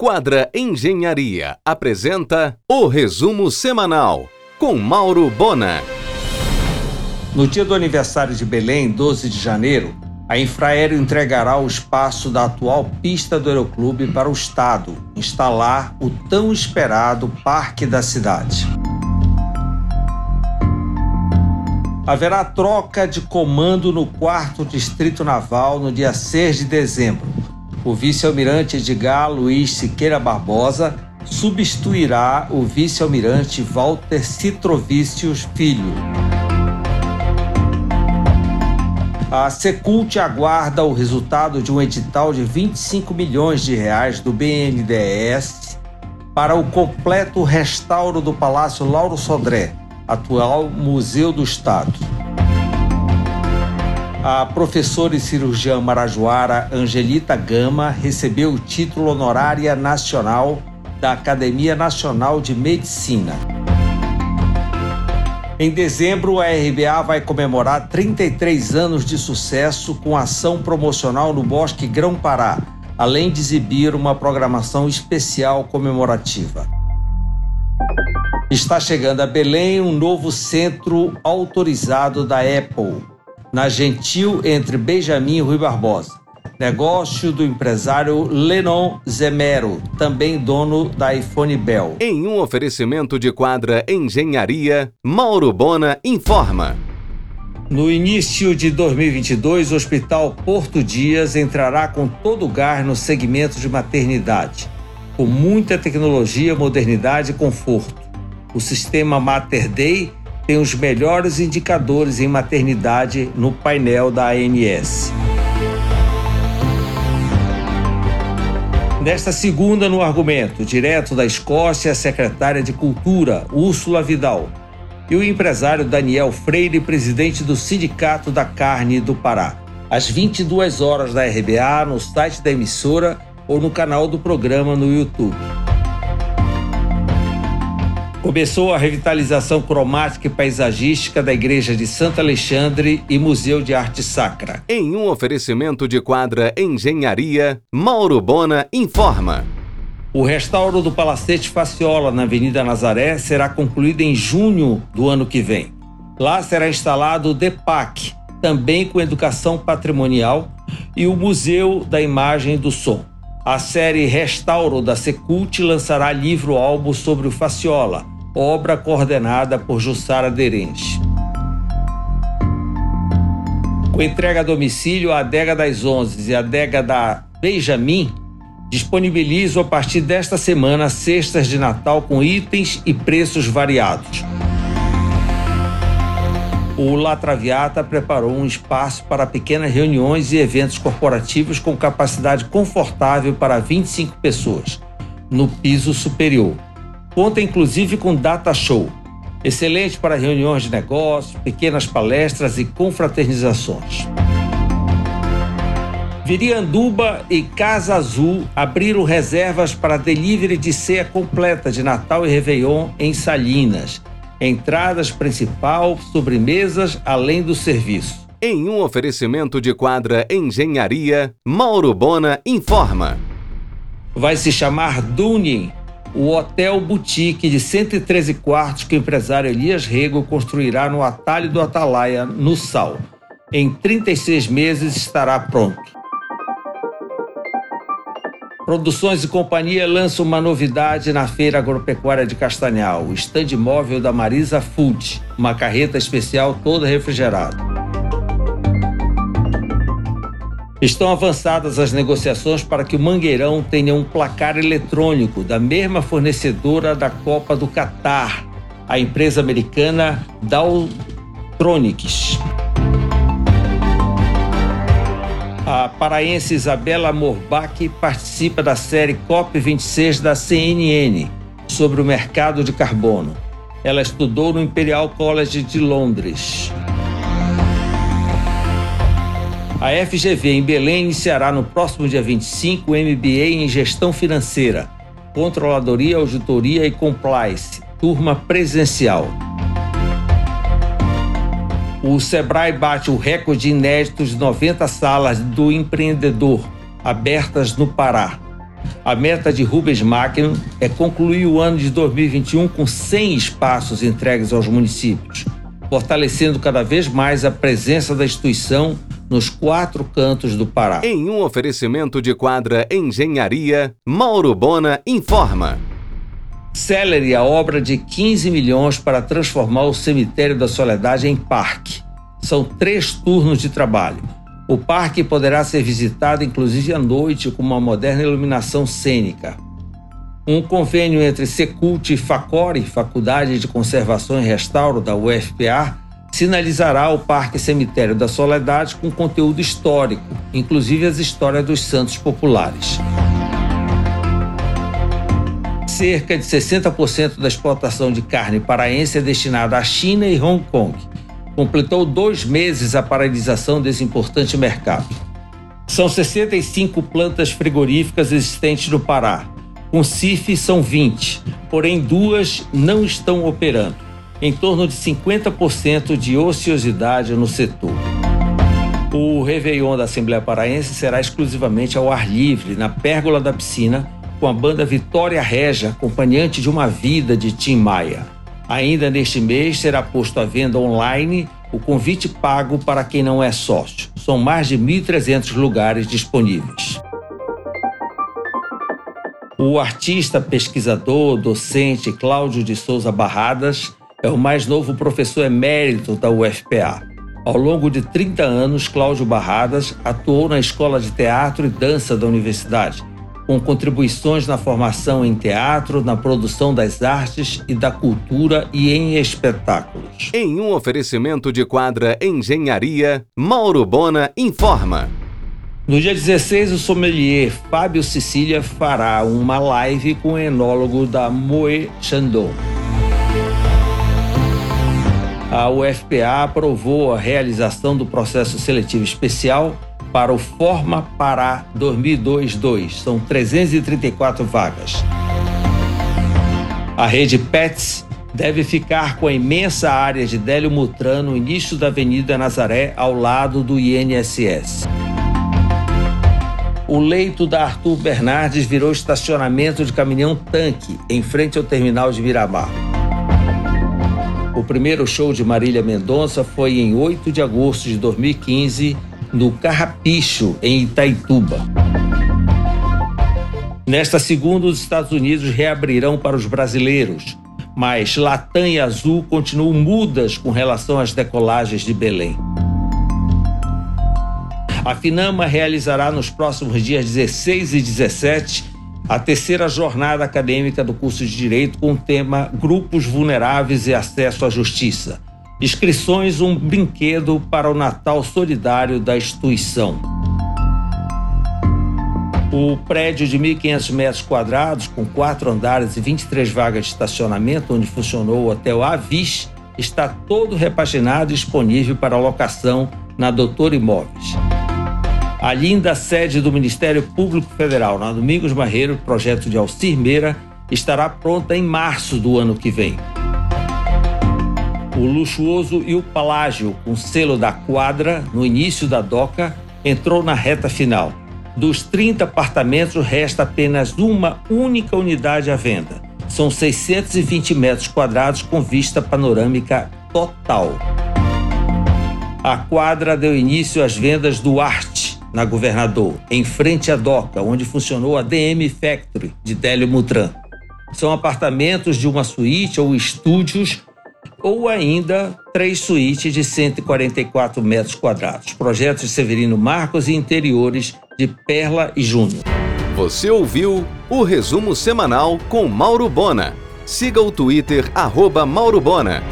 Quadra Engenharia apresenta o resumo semanal com Mauro Bona. No dia do aniversário de Belém, 12 de janeiro, a Infraero entregará o espaço da atual pista do Aeroclube para o Estado instalar o tão esperado Parque da Cidade. Haverá troca de comando no 4 Distrito Naval no dia 6 de dezembro o vice-almirante Edgar Luiz Siqueira Barbosa substituirá o vice-almirante Walter Citrovicius Filho. A Secult aguarda o resultado de um edital de 25 milhões de reais do BNDES para o completo restauro do Palácio Lauro Sodré, atual Museu do Estado a professora e cirurgiã marajoara Angelita Gama recebeu o título honorária nacional da Academia Nacional de Medicina. Em dezembro, a RBA vai comemorar 33 anos de sucesso com ação promocional no Bosque Grão-Pará, além de exibir uma programação especial comemorativa. Está chegando a Belém um novo centro autorizado da Apple na Gentil entre Benjamin e Rui Barbosa. Negócio do empresário Lenon Zemero, também dono da iPhone Bell. Em um oferecimento de quadra Engenharia, Mauro Bona informa. No início de 2022, o Hospital Porto Dias entrará com todo o gás no segmento de maternidade, com muita tecnologia, modernidade e conforto. O sistema Mater Day tem os melhores indicadores em maternidade no painel da ANS. Nesta segunda, no argumento, direto da Escócia, a secretária de Cultura, Úrsula Vidal, e o empresário Daniel Freire, presidente do Sindicato da Carne do Pará. Às 22 horas da RBA, no site da emissora ou no canal do programa no YouTube. Começou a revitalização cromática e paisagística da Igreja de Santo Alexandre e Museu de Arte Sacra. Em um oferecimento de quadra Engenharia, Mauro Bona informa. O restauro do Palacete Faciola na Avenida Nazaré será concluído em junho do ano que vem. Lá será instalado o DEPAC, também com educação patrimonial, e o Museu da Imagem e do Som. A série Restauro da Secult lançará livro-álbum sobre o Faciola, obra coordenada por Jussara Aderente. Com entrega a domicílio, a adega das Onze e a adega da Benjamin disponibilizam a partir desta semana cestas de Natal com itens e preços variados o La Traviata preparou um espaço para pequenas reuniões e eventos corporativos com capacidade confortável para 25 pessoas, no piso superior. Conta inclusive com data show, excelente para reuniões de negócios, pequenas palestras e confraternizações. Virianduba e Casa Azul abriram reservas para delivery de ceia completa de Natal e Réveillon em Salinas entradas principal, sobremesas, além do serviço. Em um oferecimento de quadra Engenharia, Mauro Bona informa. Vai se chamar Dunin, o hotel boutique de 113 quartos que o empresário Elias Rego construirá no atalho do Atalaia, no Sal. Em 36 meses estará pronto. Produções e Companhia lança uma novidade na Feira Agropecuária de Castanhal, o stand móvel da Marisa Food, uma carreta especial toda refrigerada. Estão avançadas as negociações para que o Mangueirão tenha um placar eletrônico da mesma fornecedora da Copa do Catar, a empresa americana Daltronics. A paraense Isabela Morbach participa da série COP26 da CNN sobre o mercado de carbono. Ela estudou no Imperial College de Londres. A FGV em Belém iniciará no próximo dia 25 o MBA em Gestão Financeira, Controladoria, Auditoria e Compliance, turma presencial. O Sebrae bate o recorde inédito de 90 salas do empreendedor abertas no Pará. A meta de Rubens Macklin é concluir o ano de 2021 com 100 espaços entregues aos municípios, fortalecendo cada vez mais a presença da instituição nos quatro cantos do Pará. Em um oferecimento de quadra Engenharia, Mauro Bona informa. Celery a obra de 15 milhões para transformar o Cemitério da Soledade em parque. São três turnos de trabalho. O parque poderá ser visitado inclusive à noite com uma moderna iluminação cênica. Um convênio entre Secult e Facore, Faculdade de Conservação e Restauro da UFPA, sinalizará o Parque Cemitério da Soledade com conteúdo histórico, inclusive as histórias dos santos populares cerca de 60% da exportação de carne paraense é destinada à China e Hong Kong. Completou dois meses a paralisação desse importante mercado. São 65 plantas frigoríficas existentes no Pará. Com CIF são 20, porém duas não estão operando. Em torno de 50% de ociosidade no setor. O Réveillon da Assembleia Paraense será exclusivamente ao ar livre, na pérgola da piscina, com a banda Vitória Regia, acompanhante de uma vida de Tim Maia. Ainda neste mês será posto à venda online o convite pago para quem não é sócio. São mais de 1.300 lugares disponíveis. O artista, pesquisador, docente Cláudio de Souza Barradas é o mais novo professor emérito da UFPA. Ao longo de 30 anos, Cláudio Barradas atuou na Escola de Teatro e Dança da Universidade com contribuições na formação em teatro, na produção das artes e da cultura e em espetáculos. Em um oferecimento de quadra Engenharia, Mauro Bona informa. No dia 16, o sommelier Fábio Cecília fará uma live com o enólogo da Moe Chandon. A UFPA aprovou a realização do processo seletivo especial para o Forma Pará 2022. São 334 vagas. A rede PETS deve ficar com a imensa área de Délio Mutran no início da Avenida Nazaré, ao lado do INSS. O leito da Arthur Bernardes virou estacionamento de caminhão-tanque em frente ao terminal de Miramar. O primeiro show de Marília Mendonça foi em 8 de agosto de 2015 no Carrapicho, em Itaituba. Nesta segunda, os Estados Unidos reabrirão para os brasileiros, mas Latam e Azul continuam mudas com relação às decolagens de Belém. A Finama realizará nos próximos dias 16 e 17 a terceira jornada acadêmica do curso de Direito com o tema Grupos Vulneráveis e Acesso à Justiça Inscrições um brinquedo para o Natal solidário da instituição. O prédio de 1.500 metros quadrados, com quatro andares e 23 vagas de estacionamento, onde funcionou o Hotel Avis, está todo repaginado e disponível para locação na Doutor Imóveis. A linda sede do Ministério Público Federal, na Domingos Marreiro, projeto de Alcir Meira, estará pronta em março do ano que vem o luxuoso e o Palágio, com selo da quadra no início da doca, entrou na reta final. Dos 30 apartamentos, resta apenas uma única unidade à venda. São 620 metros quadrados com vista panorâmica total. A quadra deu início às vendas do Arte, na Governador, em frente à doca, onde funcionou a DM Factory de Délio Mutran. São apartamentos de uma suíte ou estúdios ou ainda três suítes de 144 metros quadrados. Projetos Severino Marcos e interiores de Perla e Júnior. Você ouviu o resumo semanal com Mauro Bona. Siga o Twitter, arroba Mauro Bona.